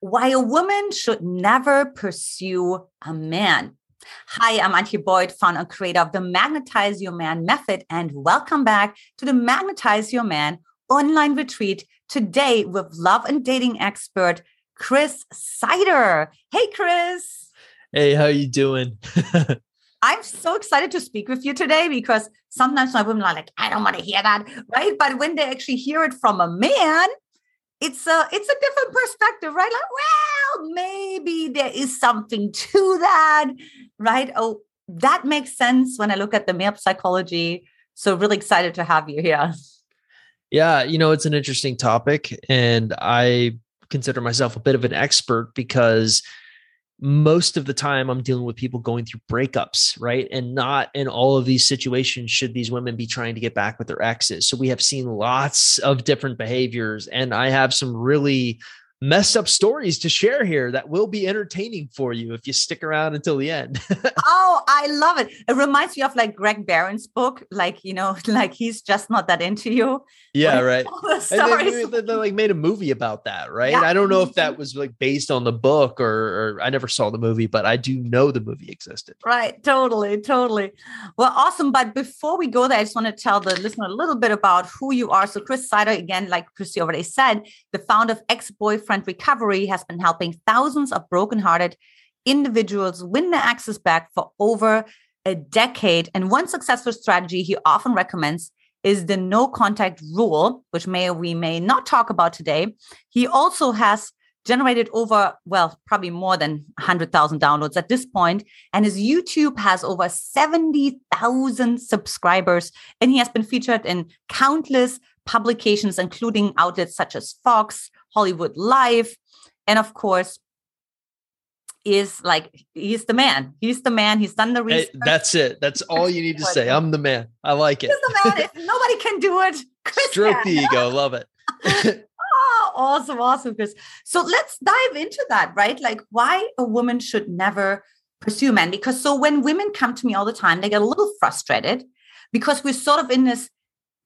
Why a woman should never pursue a man. Hi, I'm Antia Boyd, founder and creator of the Magnetize Your Man method, and welcome back to the Magnetize Your Man online retreat today with love and dating expert Chris Seiter. Hey, Chris. Hey, how are you doing? I'm so excited to speak with you today because sometimes my women are like, I don't want to hear that, right? But when they actually hear it from a man, it's a it's a different perspective, right? Like, well, maybe there is something to that, right? Oh, that makes sense when I look at the map psychology. So really excited to have you here. Yeah, you know, it's an interesting topic and I consider myself a bit of an expert because most of the time I'm dealing with people going through breakups, right? And not in all of these situations should these women be trying to get back with their exes. So we have seen lots of different behaviors and I have some really messed up stories to share here that will be entertaining for you if you stick around until the end. oh, I love it. It reminds me of like Greg Behrendt's book, like, you know, like he's just not that into you. Yeah, right. The and they, they, like made a movie about that, right? Yeah. I don't know if that was like based on the book or, or I never saw the movie, but I do know the movie existed. Right. Totally. Totally. Well, awesome. But before we go there, I just want to tell the listener a little bit about who you are. So Chris Seiter, again, like Christy already said, the founder of Ex-Boyfriend Boyfriend Recovery has been helping thousands of brokenhearted individuals win their access back for over a decade. And one successful strategy he often recommends is the no contact rule, which may or we may not talk about today. He also has generated over, well, probably more than 100,000 downloads at this point, and his YouTube has over 70,000 subscribers, and he has been featured in countless publications, including outlets such as Fox, Hollywood Life, and of course, is like he's the man. He's the man. He's done the research. Hey, that's it. That's all you need to say. I'm the man. I like it. He's the man. nobody can do it, Chris stroke the ego. Love it. oh, awesome, awesome, Chris. So let's dive into that, right? Like why a woman should never pursue men. Because so when women come to me all the time, they get a little frustrated because we're sort of in this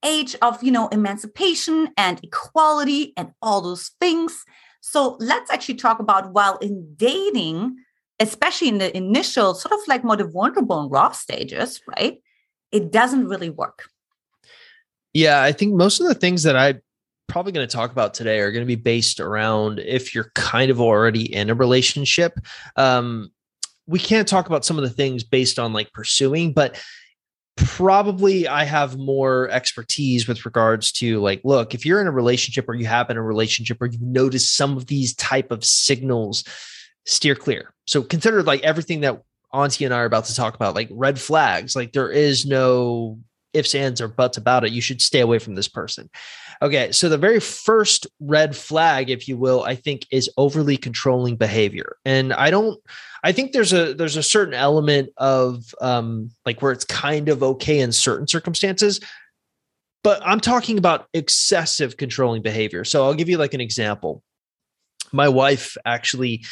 age of you know emancipation and equality and all those things. So let's actually talk about while in dating especially in the initial sort of like more the vulnerable and raw stages right? It doesn't really work. Yeah i think most of the things that i probably going to talk about today are going to be based around if you're kind of already in a relationship. Um we can't talk about some of the things based on like pursuing but probably I have more expertise with regards to like, look, if you're in a relationship or you have been in a relationship or you've noticed some of these type of signals, steer clear. So consider like everything that Auntie and I are about to talk about, like red flags. Like there is no ifs, ands, or buts about it. You should stay away from this person. Okay. So the very first red flag, if you will, I think is overly controlling behavior. And I don't I think there's a there's a certain element of um like where it's kind of okay in certain circumstances, but I'm talking about excessive controlling behavior. So I'll give you like an example. My wife actually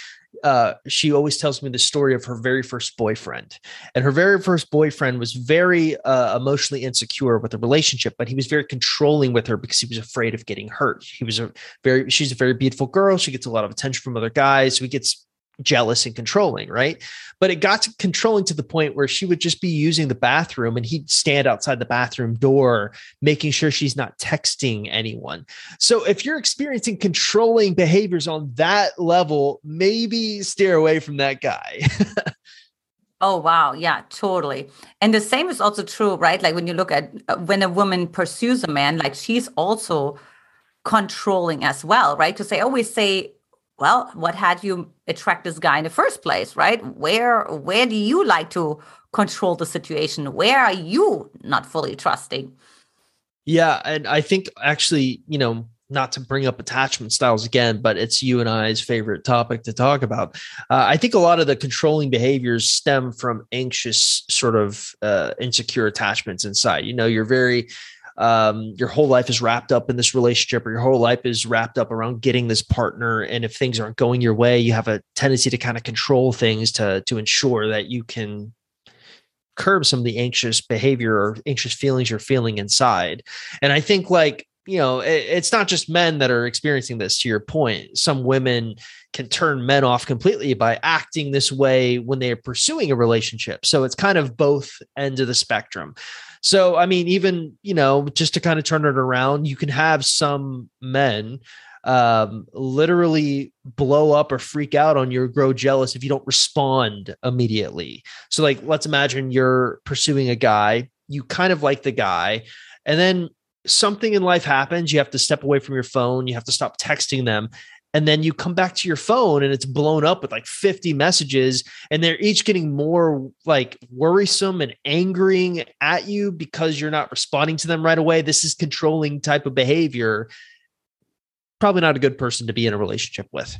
uh, she always tells me the story of her very first boyfriend. And her very first boyfriend was very uh, emotionally insecure with the relationship, but he was very controlling with her because he was afraid of getting hurt. He was a very, she's a very beautiful girl. She gets a lot of attention from other guys. So he gets jealous and controlling, right? But it got to controlling to the point where she would just be using the bathroom and he'd stand outside the bathroom door, making sure she's not texting anyone. So if you're experiencing controlling behaviors on that level, maybe steer away from that guy. Oh wow, yeah, totally. And the same is also true, right? Like when you look at uh, when a woman pursues a man, like she's also controlling as well, right? To say always say well what had you attract this guy in the first place right where where do you like to control the situation where are you not fully trusting yeah and i think actually you know not to bring up attachment styles again, but it's you and I's favorite topic to talk about. Uh, I think a lot of the controlling behaviors stem from anxious, sort of uh, insecure attachments inside. You know, you're very um, your whole life is wrapped up in this relationship or your whole life is wrapped up around getting this partner and if things aren't going your way you have a tendency to kind of control things to to ensure that you can curb some of the anxious behavior or anxious feelings you're feeling inside and i think like you know it, it's not just men that are experiencing this to your point some women can turn men off completely by acting this way when they are pursuing a relationship. So it's kind of both ends of the spectrum. So, I mean, even, you know, just to kind of turn it around, you can have some men um, literally blow up or freak out on you or grow jealous if you don't respond immediately. So, like, let's imagine you're pursuing a guy, you kind of like the guy, and then something in life happens. You have to step away from your phone, you have to stop texting them. And then you come back to your phone and it's blown up with like 50 messages, and they're each getting more like worrisome and angering at you because you're not responding to them right away. This is controlling type of behavior probably not a good person to be in a relationship with.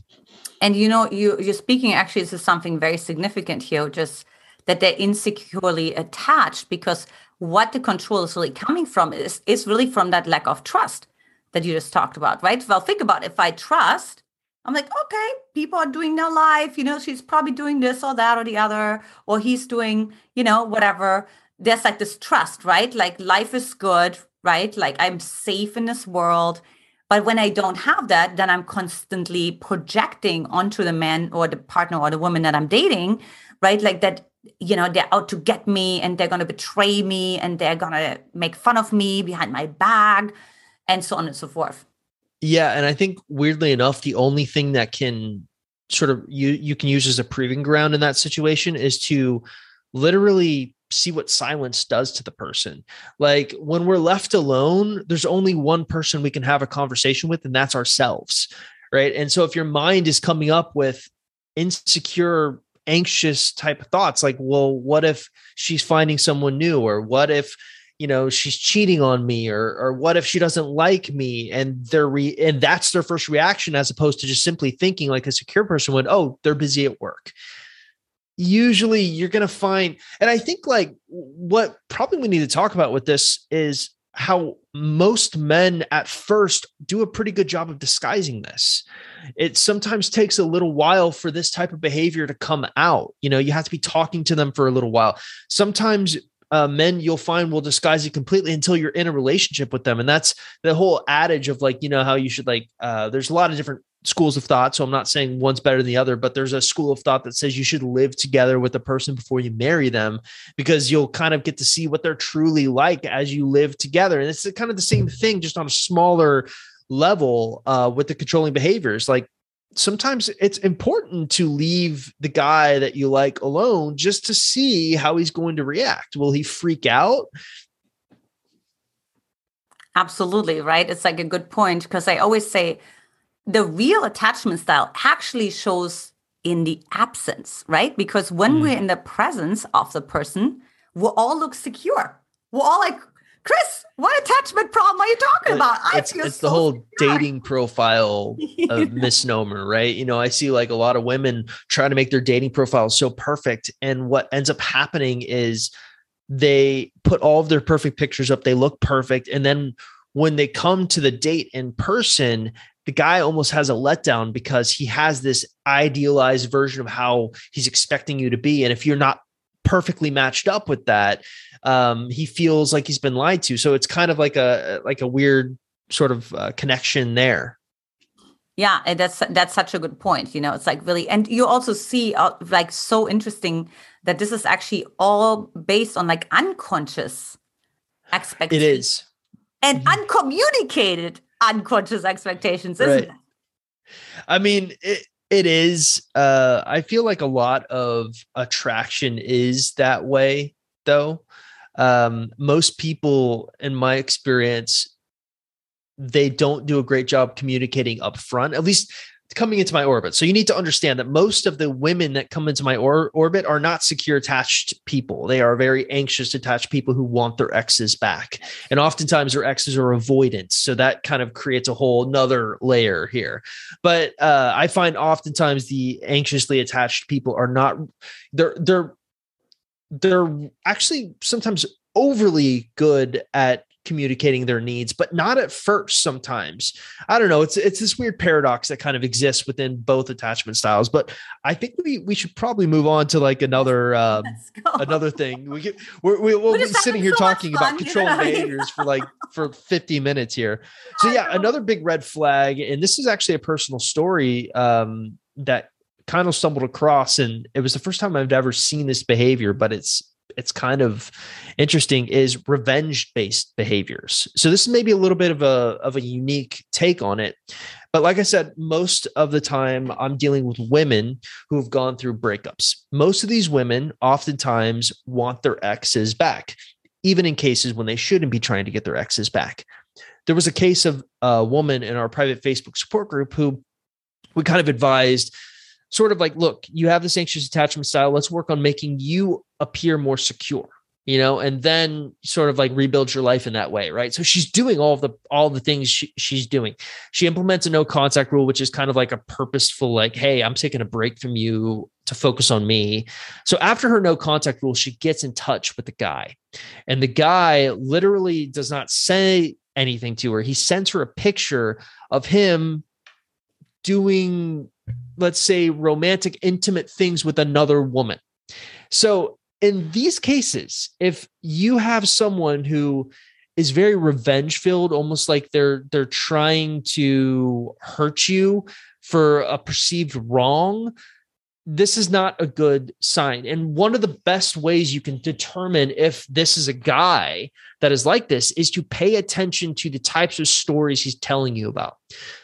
And you know, you you're speaking actually this is something very significant here, just that they're insecurely attached because what the control is really coming from is is really from that lack of trust that you just talked about, right? Well, think about it. if I trust, I'm like, okay, people are doing their life, you know, she's probably doing this or that or the other, or he's doing, you know, whatever. There's like this trust, right? Like life is good, right? Like I'm safe in this world but when I don't have that, then I'm constantly projecting onto the man or the partner or the woman that I'm dating, right? Like that, you know, they're out to get me and they're going to betray me and they're going to make fun of me behind my back and so on and so forth. Yeah. And I think weirdly enough, the only thing that can sort of you you can use as a proving ground in that situation is to literally see what silence does to the person. Like when we're left alone, there's only one person we can have a conversation with, and that's ourselves. Right. And so if your mind is coming up with insecure, anxious type of thoughts, like, well, what if she's finding someone new? Or what if, you know, she's cheating on me? Or, or what if she doesn't like me? And they're re and that's their first reaction, as opposed to just simply thinking like a secure person would, oh, they're busy at work usually you're going to find and i think like what probably we need to talk about with this is how most men at first do a pretty good job of disguising this it sometimes takes a little while for this type of behavior to come out you know you have to be talking to them for a little while sometimes uh, men you'll find will disguise it completely until you're in a relationship with them and that's the whole adage of like you know how you should like uh, there's a lot of different schools of thought. So I'm not saying one's better than the other, but there's a school of thought that says you should live together with a person before you marry them because you'll kind of get to see what they're truly like as you live together. And it's kind of the same thing, just on a smaller level uh, with the controlling behaviors. Like sometimes it's important to leave the guy that you like alone just to see how he's going to react. Will he freak out? Absolutely, right? It's like a good point because I always say, the real attachment style actually shows in the absence, right? Because when mm. we're in the presence of the person, we all look secure. We're all like, Chris, what attachment problem are you talking about? I it's, it's so the whole dating profile misnomer, right? You know, I see like a lot of women trying to make their dating profile so perfect. And what ends up happening is they put all of their perfect pictures up, they look perfect. And then when they come to the date in person, the guy almost has a letdown because he has this idealized version of how he's expecting you to be. And if you're not perfectly matched up with that, um, he feels like he's been lied to. So it's kind of like a like a weird sort of uh, connection there. Yeah, and that's that's such a good point. You know, it's like really, and you also see uh, like so interesting that this is actually all based on like unconscious expectations. It is, and mm-hmm. uncommunicated unconscious expectations, isn't right. it? I mean, it, it is. Uh, I feel like a lot of attraction is that way, though. Um, most people, in my experience, they don't do a great job communicating up front. At least coming into my orbit. So you need to understand that most of the women that come into my or- orbit are not secure attached people. They are very anxious attached people who want their exes back. And oftentimes their exes are avoidant. So that kind of creates a whole nother layer here. But uh, I find oftentimes the anxiously attached people are not they're they're they're actually sometimes overly good at communicating their needs, but not at first sometimes. I don't know. It's it's this weird paradox that kind of exists within both attachment styles. But I think we we should probably move on to like another um, another thing. We get we're, we, will be sitting here so talking about controlling behaviors for like for 50 minutes here. So yeah, another big red flag, and this is actually a personal story. Um, that kind of stumbled across and it was the first time I've ever seen this behavior, but it's it's kind of interesting is revenge based behaviors. So this is maybe a little bit of a of a unique take on it. But like I said, most of the time I'm dealing with women who have gone through breakups. Most of these women oftentimes want their exes back, even in cases when they shouldn't be trying to get their exes back. There was a case of a woman in our private Facebook support group who we kind of advised sort of like, look, you have this anxious attachment style. Let's work on making you appear more secure you know and then sort of like rebuild your life in that way right? So she's doing all the all the things she, she's doing. She implements a no contact rule which is kind of like a purposeful like hey i'm taking a break from you to focus on me. So after her no contact rule she gets in touch with the guy and the guy literally does not say anything to her. He sends her a picture of him doing let's say romantic intimate things with another woman. So in these cases, if you have someone who is very revenge filled, almost like they're they're trying to hurt you for a perceived wrong, this is not a good sign. And one of the best ways you can determine if this is a guy that is like this is to pay attention to the types of stories he's telling you about,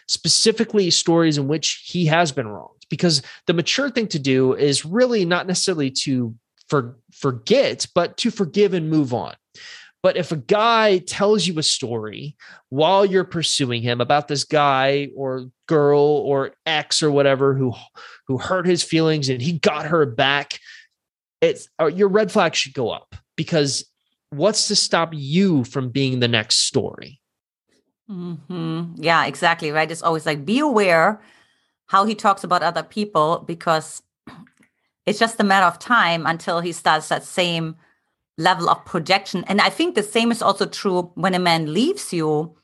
specifically stories in which he has been wronged. Because the mature thing to do is really not necessarily to for forget, but to forgive and move on. But if a guy tells you a story while you're pursuing him about this guy or girl or ex or whatever who who hurt his feelings and he got her back, it's uh, your red flag should go up because what's to stop you from being the next story? Mm-hmm. Yeah, exactly. Right. It's always like be aware how he talks about other people because it's just a matter of time until he starts that same level of projection. And I think the same is also true when a man leaves you.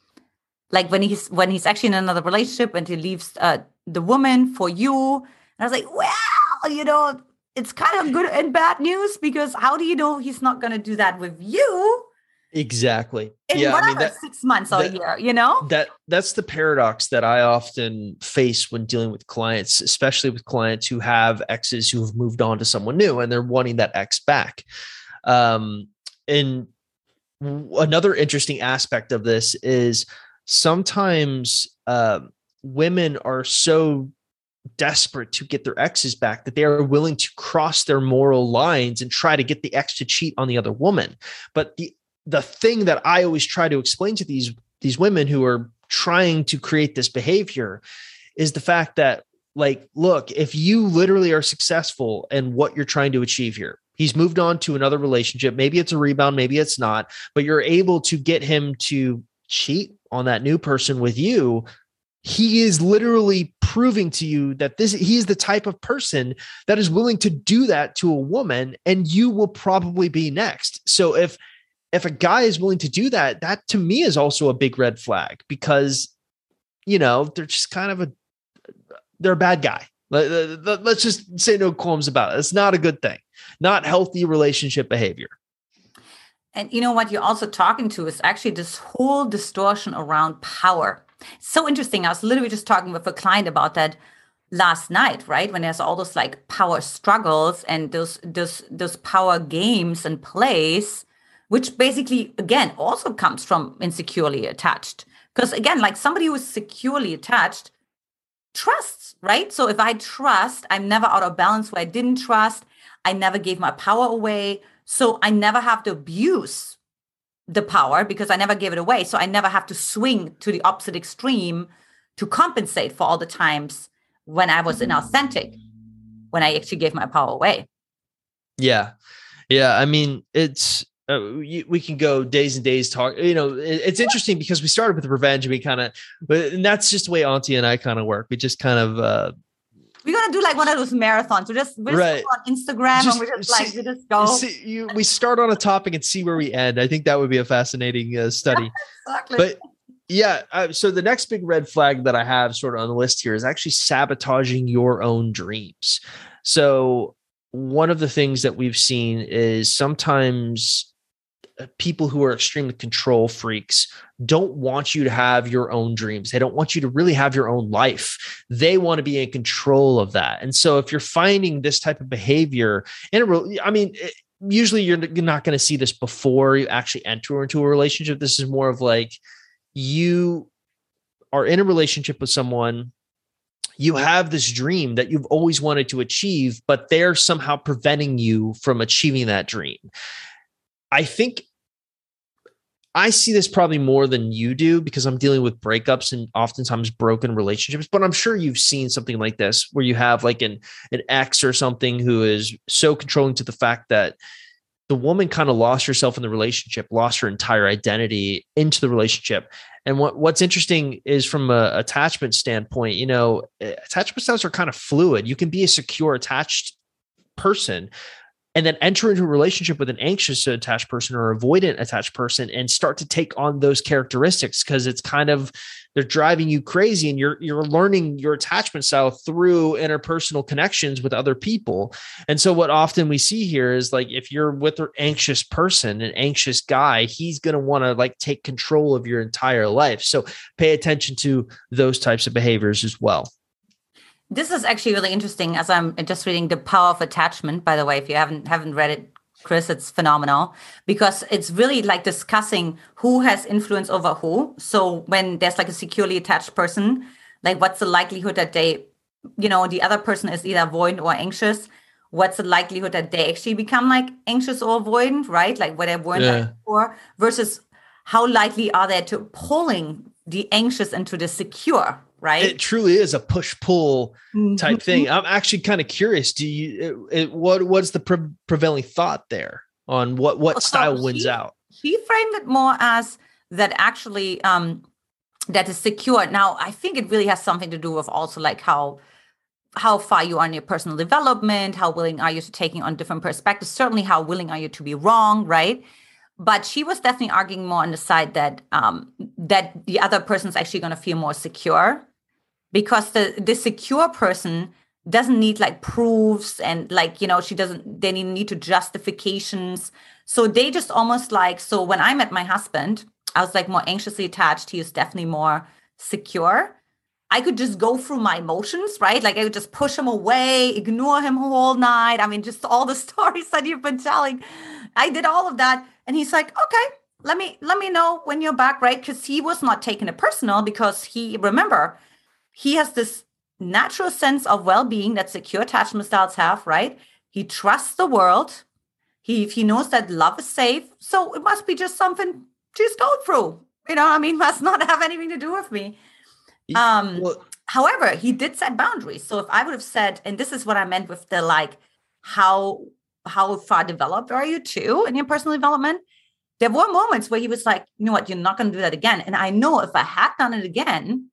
Like when he's when he's actually in another relationship and he leaves uh, the woman for you. And I was like, well, you know, it's kind of good and bad news because how do you know he's not going to do that with you? Exactly. In yeah, whatever, I mean that, six months or that, a year, you know? That that's the paradox that I often face when dealing with clients, especially with clients who have exes who have moved on to someone new and they're wanting that ex back. Um, and another interesting aspect of this is sometimes uh, women are so desperate to get their exes back that they are willing to cross their moral lines and try to get the ex to cheat on the other woman. But the the thing that I always try to explain to these these women who are trying to create this behavior is the fact that like look if you literally are successful in what you're trying to achieve here he's moved on to another relationship maybe it's a rebound maybe it's not but you're able to get him to cheat on that new person with you he is literally proving to you that this he is the type of person that is willing to do that to a woman and you will probably be next so if if a guy is willing to do that, that to me is also a big red flag because, you know, they're just kind of a, they're a bad guy. Let's just say no qualms about it. It's not a good thing, not healthy relationship behavior. And you know what you're also talking to is actually this whole distortion around power. so interesting. I was literally just talking with a client about that last night, right? When there's all those like power struggles and those those those power games and plays which basically, again, also comes from insecurely attached. Because again, like somebody who is securely attached trusts, right? So if I trust, I'm never out of balance where I didn't trust. I never gave my power away. So I never have to abuse the power because I never gave it away. So I never have to swing to the opposite extreme to compensate for all the times when I was inauthentic, when I actually gave my power away. Yeah. Yeah. I mean, it's uh, we can go days and days talk. You know, it's interesting because we started with revenge and we kind of, and that's just the way Auntie and I kind of work. We just kind of. uh we're gonna do like one of those marathons. We just we're right. on Instagram just, and we're just like we just go. See, you, we start on a topic and see where we end. I think that would be a fascinating uh, study. exactly. But yeah, uh, so the next big red flag that I have sort of on the list here is actually sabotaging your own dreams. So one of the things that we've seen is sometimes Uh, people who are extremely control freaks don't want you to have your own dreams. They don't want you to really have your own life. They want to be in control of that. And so if you're finding this type of behavior in a I mean, it, usually you're not going to see this before you actually enter into a relationship. This is more of like you are in a relationship with someone you have this dream that you've always wanted to achieve, but they're somehow preventing you from achieving that dream. I think I see this probably more than you do because I'm dealing with breakups and oftentimes broken relationships. But I'm sure you've seen something like this where you have like an an ex or something who is so controlling to the fact that the woman kind of lost herself in the relationship, lost her entire identity into the relationship. And what, what's interesting is from a attachment standpoint, you know, eh, attachment styles are kind of fluid. You can be a secure attached person, and then enter into a relationship with an anxious attached person or avoidant attached person and start to take on those characteristics because it's kind of they're driving you crazy and you're you're learning your attachment style through interpersonal connections with other people. And so what often we see here is like if you're with an anxious person an anxious guy he's going to want to like take control of your entire life. So pay attention to those types of behaviors as well this is actually really interesting as I'm just reading The Power of Attachment, by the way. If you haven't haven't read it, Chris, it's phenomenal because it's really like discussing who has influence over who. So when there's like a securely attached person, like what's the likelihood that they, you know, the other person is either avoidant or anxious? What's the likelihood that they actually become like anxious or avoidant, right? Like what they weren't yeah. before, versus how likely are they to pulling the anxious into the secure, right? It truly is a push pull type mm-hmm. thing. I'm actually kind of curious. Do you it, it, what what's the pre- prevailing thought there on what what style wins he, out? He framed it more as that actually um that is secure. Now, I think it really has something to do with also like how how far you are in your personal development, how willing are you to taking on different perspectives, certainly how willing are you to be wrong, right? but she was definitely arguing more on the side that um, that the other person is actually going to feel more secure because the the secure person doesn't need like proofs and like you know she doesn't they need to justifications. So they just almost like so when i met my husband i was like more anxiously attached. He was definitely more secure. I could just go through my emotions right? Like i would just push him away ignore him all night. I mean just all the stories that you've been telling. I did all of that and he's like okay let me let me know when you're back right? Because he was not taking it personal because he remember he has this natural sense of well-being that secure attachment styles have, right? He trusts the world. He he knows that love is safe. So it must be just something she's going through. You know, I mean, must not have anything to do with me. Um, well, however, he did set boundaries. So if I would have said, and this is what I meant with the like, how how far developed are you too in your personal development? There were moments where he was like, you know what, you're not going to do that again. And I know if I had done it again,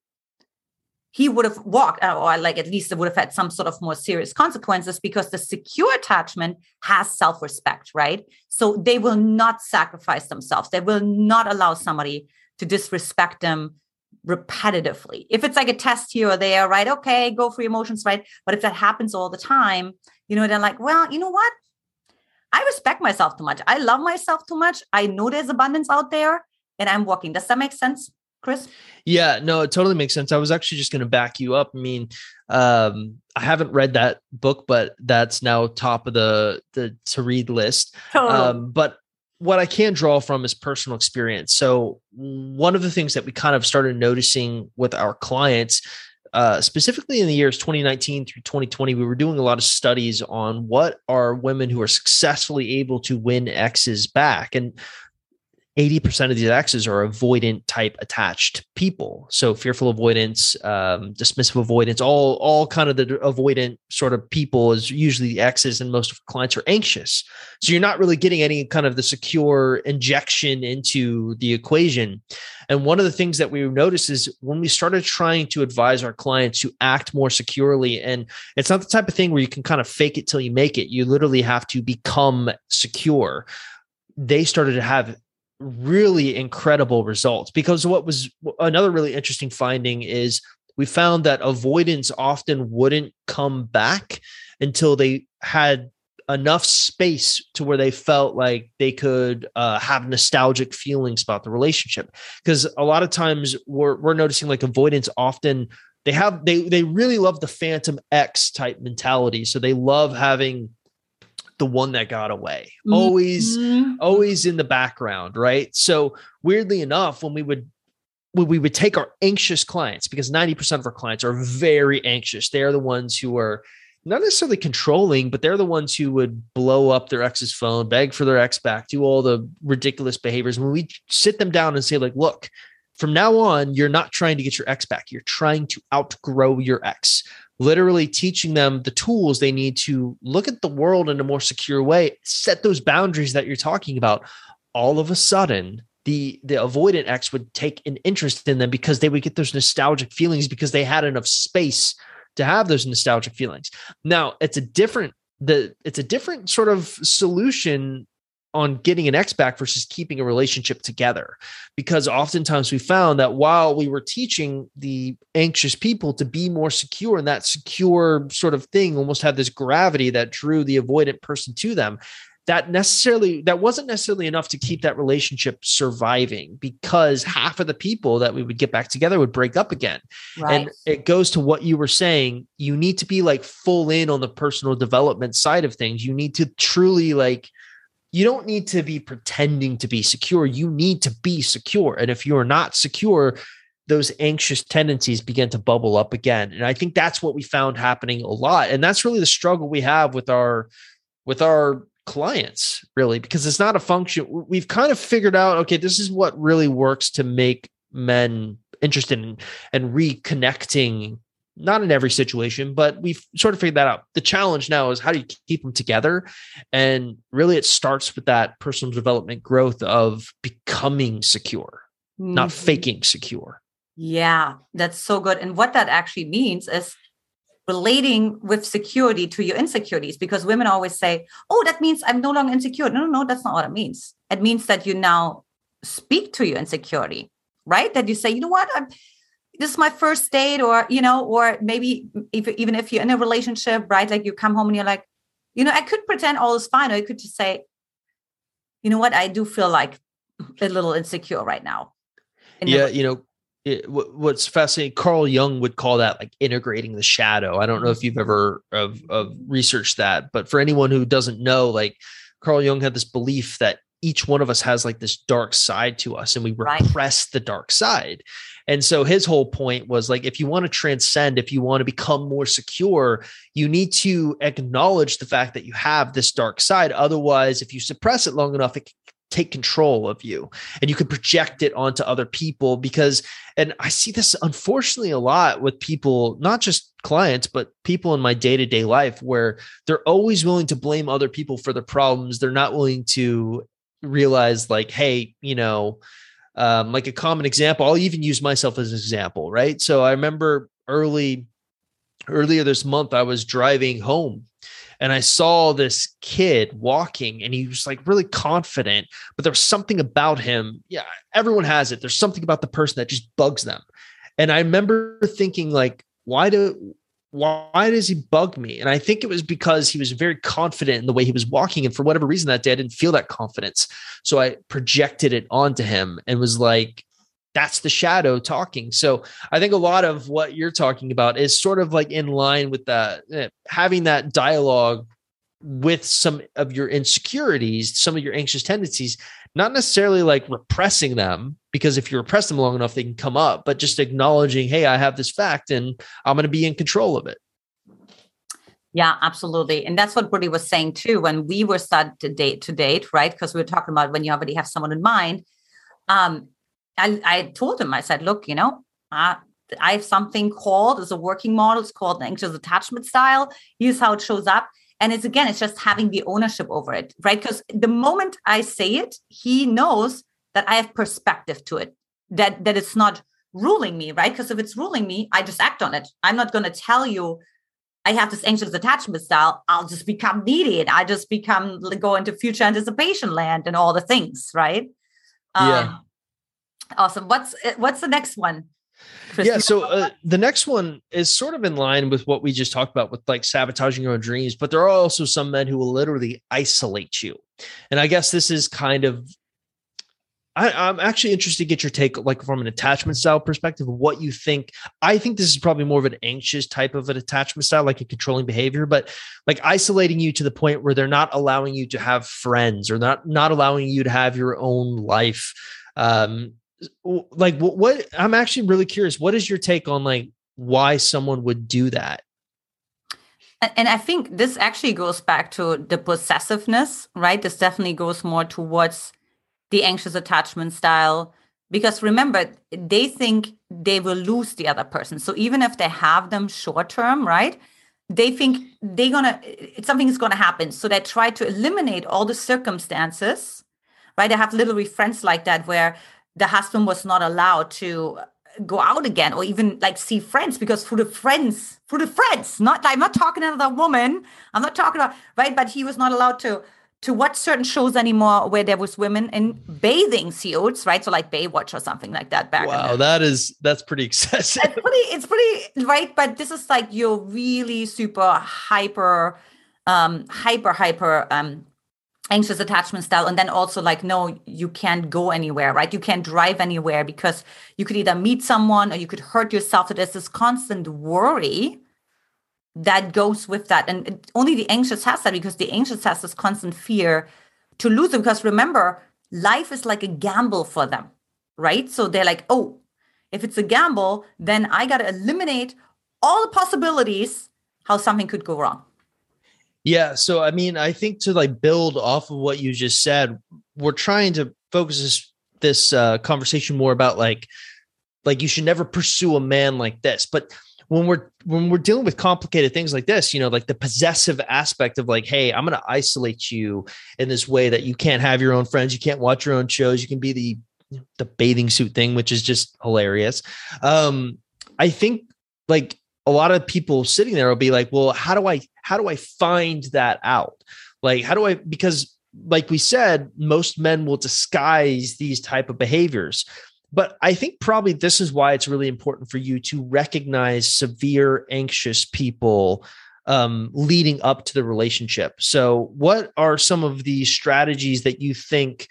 he would have walked or like at least it would have had some sort of more serious consequences because the secure attachment has self-respect right? So they will not sacrifice themselves. They will not allow somebody to disrespect them repetitively. If it's like a test here or there right? Okay go for your emotions right? But if that happens all the time you know they're like well you know what? I respect myself too much. I love myself too much. I know there's abundance out there and i'm walking. Does that make sense Chris? Yeah, no, it totally makes sense. I was actually just going to back you up. I mean, um, I haven't read that book, but that's now top of the the to read list. Totally. Um, but what I can draw from is personal experience. So one of the things that we kind of started noticing with our clients uh, specifically in the years 2019 through 2020, we were doing a lot of studies on what are women who are successfully able to win exes back. And 80% of these exes are avoidant type attached people. So fearful avoidance, um, dismissive avoidance, all, all kind of the avoidant sort of people is usually the exes and most of clients are anxious. So you're not really getting any kind of the secure injection into the equation. And one of the things that we noticed is when we started trying to advise our clients to act more securely, and it's not the type of thing where you can kind of fake it till you make it. You literally have to become secure. They started to have really incredible results. Because what was another really interesting finding is we found that avoidance often wouldn't come back until they had enough space to where they felt like they could uh, have nostalgic feelings about the relationship. Because a lot of times we're, we're noticing like avoidance often they have they they really love the phantom x type mentality. So they love having the one that got away. Always mm-hmm. always in the background right? So weirdly enough when we would when we would take our anxious clients because 90% of our clients are very anxious. They are the ones who are not necessarily controlling but they're the ones who would blow up their ex's phone beg for their ex back do all the ridiculous behaviors. When we sit them down and say like look from now on you're not trying to get your ex back. You're trying to outgrow your ex literally teaching them the tools they need to look at the world in a more secure way, set those boundaries that you're talking about. All of a sudden, the the avoidant X would take an interest in them because they would get those nostalgic feelings because they had enough space to have those nostalgic feelings. Now, it's a different the it's a different sort of solution on getting an ex back versus keeping a relationship together. Because oftentimes we found that while we were teaching the anxious people to be more secure, and that secure sort of thing almost had this gravity that drew the avoidant person to them. That necessarily that wasn't necessarily enough to keep that relationship surviving because half of the people that we would get back together would break up again. Right. And it goes to what you were saying. You need to be like full in on the personal development side of things. You need to truly like you don't need to be pretending to be secure. You need to be secure. And if you're not secure, those anxious tendencies begin to bubble up again. And I think that's what we found happening a lot. And that's really the struggle we have with our with our clients, really, because it's not a function. We've kind of figured out, okay, this is what really works to make men interested in and reconnecting not in every situation, but we've sort of figured that out. The challenge now is how do you keep them together? And really, it starts with that personal development growth of becoming secure, mm-hmm. not faking secure. Yeah, that's so good. And what that actually means is relating with security to your insecurities because women always say, oh, that means I'm no longer insecure. No, no, no, that's not what it means. It means that you now speak to your insecurity, right? That you say, you know what? I'm this is my first date or you know or maybe if, even if you're in a relationship right like you come home and you're like you know i could pretend all is fine or i could just say you know what? I do feel like a little insecure right now. Yeah the- you know it, what's fascinating carl jung would call that like integrating the shadow. I don't know if mm-hmm. you've ever of, of researched that but for anyone who doesn't know like carl jung had this belief that each one of us has like this dark side to us and we repress right. the dark side and so his whole point was like, if you want to transcend, if you want to become more secure, you need to acknowledge the fact that you have this dark side. Otherwise, if you suppress it long enough, it can take control of you and you can project it onto other people because and i see this unfortunately a lot with people not just clients but people in my day-to-day life where they're always willing to blame other people for their problems they're not willing to realize like hey you know um, like a common example. I'll even use myself as an example right? So i remember early earlier this month i was driving home and i saw this kid walking and he was like really confident but there was something about him. Yeah everyone has it. There's something about the person that just bugs them. And i remember thinking like why do why does he bug me? And I think it was because he was very confident in the way he was walking. And for whatever reason that day, I didn't feel that confidence. So I projected it onto him and was like, that's the shadow talking. So I think a lot of what you're talking about is sort of like in line with that, eh, having that dialogue with some of your insecurities, some of your anxious tendencies, not necessarily like repressing them, because if you repress them long enough, they can come up, but just acknowledging, hey, I have this fact and I'm going to be in control of it. Yeah, absolutely. And that's what Brody was saying too when we were started to date to date, right? Because we were talking about when you already have someone in mind. Um, I, I told him, I said, look, you know, uh, I have something called as a working model. It's called anxious attachment style. Here's how it shows up. And it's again, it's just having the ownership over it, right? Because the moment I say it, he knows that I have perspective to it, that that it's not ruling me, right? Because if it's ruling me, I just act on it. I'm not going to tell you I have this anxious attachment style. I'll just become needy and I just become go into future anticipation land and all the things, right? Yeah. Um, awesome. What's what's the next one? Yeah. So uh, the next one is sort of in line with what we just talked about with like sabotaging your own dreams, but there are also some men who will literally isolate you. And I guess this is kind of I, am actually interested to get your take, like from an attachment style perspective, what you think. I think this is probably more of an anxious type of an attachment style, like a controlling behavior, but like isolating you to the point where they're not allowing you to have friends or not not allowing you to have your own life. Um, like what, what I'm actually really curious. What is your take on like why someone would do that? And I think this actually goes back to the possessiveness, right? This definitely goes more towards the anxious attachment style because remember they think they will lose the other person so even if they have them short term right they think they're gonna something is gonna happen so they try to eliminate all the circumstances right i have literally friends like that where the husband was not allowed to go out again or even like see friends because for the friends for the friends not i'm not talking about a woman i'm not talking about right but he was not allowed to to watch certain shows anymore where there was women in bathing suits, right? So like Baywatch or something like that back. Wow, that is that's pretty excessive. It's pretty, it's pretty right, but this is like your really super hyper, um, hyper hyper um anxious attachment style and then also like no you can't go anywhere right you can't drive anywhere because you could either meet someone or you could hurt yourself so there's this constant worry that goes with that. And only the anxious has that because the anxious has this constant fear to lose it. Because remember, life is like a gamble for them, right? So they're like, oh, if it's a gamble, then I got to eliminate all the possibilities how something could go wrong. Yeah. So, I mean, I think to like build off of what you just said, we're trying to focus this, this uh, conversation more about like, like you should never pursue a man like this. But when we're when we're dealing with complicated things like this you know like the possessive aspect of like hey i'm going to isolate you in this way that you can't have your own friends you can't watch your own shows you can be the the bathing suit thing which is just hilarious um i think like a lot of people sitting there will be like well how do i how do i find that out like how do i because like we said most men will disguise these type of behaviors but I think probably this is why it's really important for you to recognize severe anxious people um, leading up to the relationship. So, what are some of the strategies that you think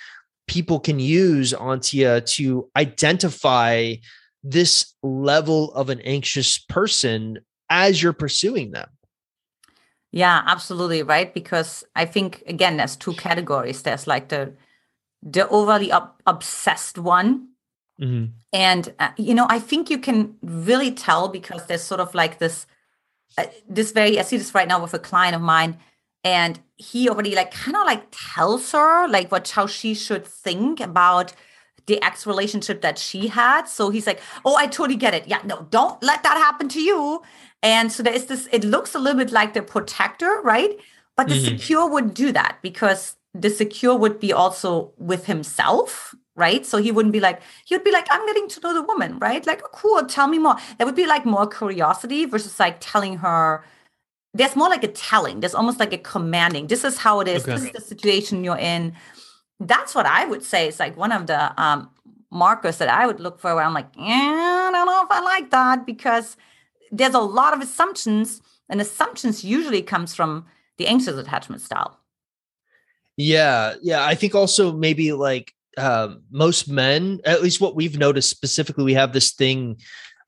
people can use, Antia, to identify this level of an anxious person as you're pursuing them? Yeah, absolutely, right? Because I think again, there's two categories. There's like the the overly ob- obsessed one Mm-hmm. And uh, you know, I think you can really tell because there's sort of like this, uh, this very. I see this right now with a client of mine, and he already like kind of like tells her like what how she should think about the ex relationship that she had. So he's like, "Oh, I totally get it. Yeah, no, don't let that happen to you." And so there is this. It looks a little bit like the protector, right? But the mm-hmm. secure wouldn't do that because the secure would be also with himself right? So he wouldn't be like, he would be like, I'm getting to know the woman, right? Like, oh, cool, tell me more. It would be like more curiosity versus like telling her. There's more like a telling. There's almost like a commanding. This is how it is. Okay. This is the situation you're in. That's what I would say It's like one of the um, markers that I would look for where I'm like, yeah, I don't know if I like that because there's a lot of assumptions, and assumptions usually comes from the anxious attachment style. Yeah, yeah. I think also maybe like uh, most men, at least what we've noticed specifically, we have this thing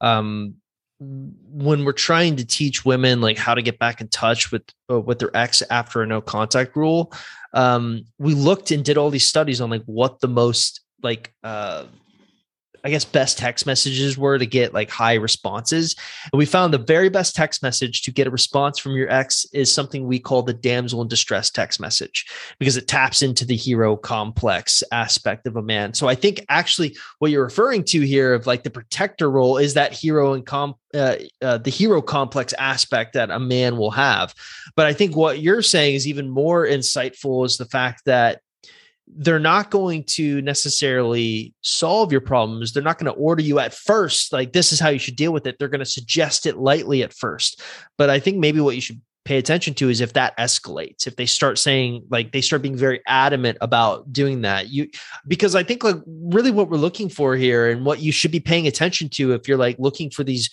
um, when we're trying to teach women like how to get back in touch with uh, with their ex after a no contact rule. Um, we looked and did all these studies on like what the most like uh, I guess best text messages were to get like high responses. And we found the very best text message to get a response from your ex is something we call the damsel in distress text message because it taps into the hero complex aspect of a man. So I think actually what you're referring to here of like the protector role is that hero and com uh, uh, the hero complex aspect that a man will have. But I think what you're saying is even more insightful is the fact that they're not going to necessarily solve your problems. They're not going to order you at first, like this is how you should deal with it. They're going to suggest it lightly at first. But I think maybe what you should pay attention to is if that escalates if they start saying like they start being very adamant about doing that you because i think like really what we're looking for here and what you should be paying attention to if you're like looking for these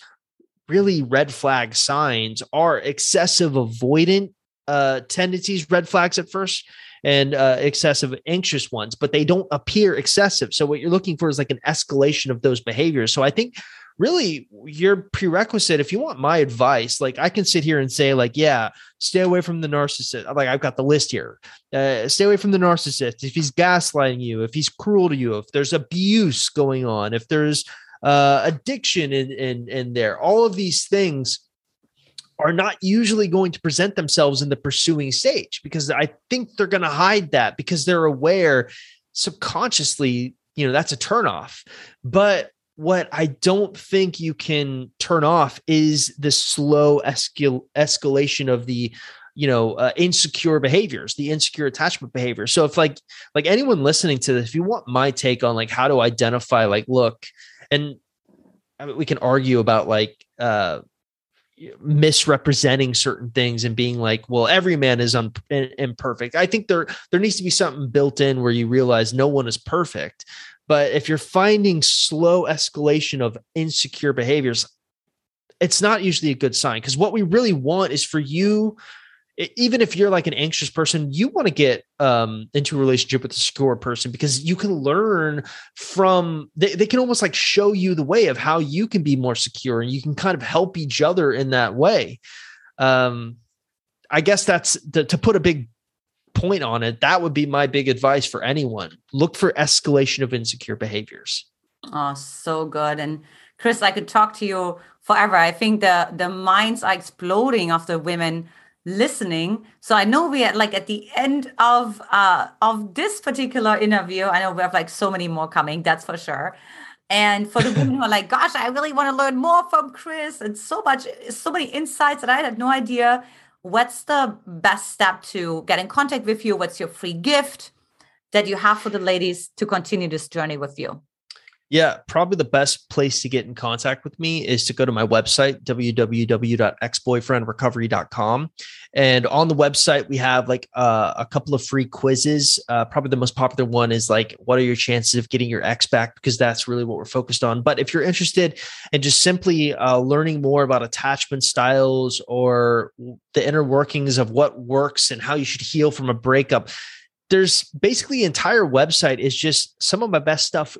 really red flag signs are excessive avoidant uh tendencies red flags at first and uh, excessive anxious ones but they don't appear excessive. So what you're looking for is like an escalation of those behaviors. So i think really your prerequisite if you want my advice like i can sit here and say like yeah stay away from the narcissist like i've got the list here. Uh, stay away from the narcissist. If he's gaslighting you if he's cruel to you if there's abuse going on if there's uh, addiction in, in in there all of these things are not usually going to present themselves in the pursuing stage because i think they're going to hide that because they're aware subconsciously you know that's a turnoff. But what I don't think you can turn off is the slow escal- escalation of the you know uh, insecure behaviors the insecure attachment behavior. So if like like anyone listening to this if you want my take on like how to identify like look and I mean, we can argue about like uh misrepresenting certain things and being like well every man is un- imperfect. I think there there needs to be something built in where you realize no one is perfect but if you're finding slow escalation of insecure behaviors, it's not usually a good sign because what we really want is for you even if you're like an anxious person, you want to get um, into a relationship with a secure person because you can learn from they, they can almost like show you the way of how you can be more secure and you can kind of help each other in that way. Um, I guess that's the, to put a big point on it, that would be my big advice for anyone. Look for escalation of insecure behaviors. Oh, so good. And Chris, I could talk to you forever. I think the the minds are exploding of the women listening. So I know we are like at the end of uh of this particular interview. I know we have like so many more coming, that's for sure. And for the women who are like, gosh, I really want to learn more from Chris and so much, so many insights that I had no idea what's the best step to get in contact with you? What's your free gift that you have for the ladies to continue this journey with you? Yeah, probably the best place to get in contact with me is to go to my website, www.exboyfriendrecovery.com. And on the website, we have like uh, a couple of free quizzes. Uh, probably the most popular one is like, what are your chances of getting your ex back? Because that's really what we're focused on. But if you're interested in just simply uh, learning more about attachment styles or the inner workings of what works and how you should heal from a breakup, there's basically entire website is just some of my best stuff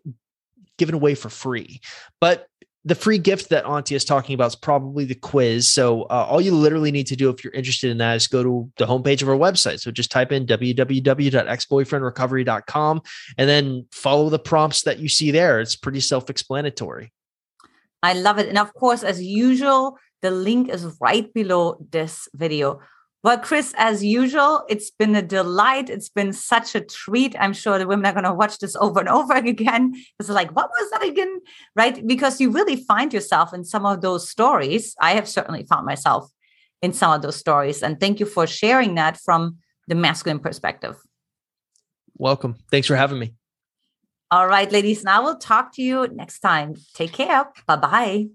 given away for free. But the free gift that Antia is talking about is probably the quiz. So uh, all you literally need to do if you're interested in that is go to the homepage of our website. So just type in www.exboyfriendrecovery.com and then follow the prompts that you see there. It's pretty self-explanatory. I love it. And of course, as usual, the link is right below this video. Well, Chris, as usual, it's been a delight. It's been such a treat. I'm sure the women are going to watch this over and over again. It's like, what was that again? Right? Because you really find yourself in some of those stories. I have certainly found myself in some of those stories. And thank you for sharing that from the masculine perspective. Welcome. Thanks for having me. All right, ladies. And I will talk to you next time. Take care. Bye bye.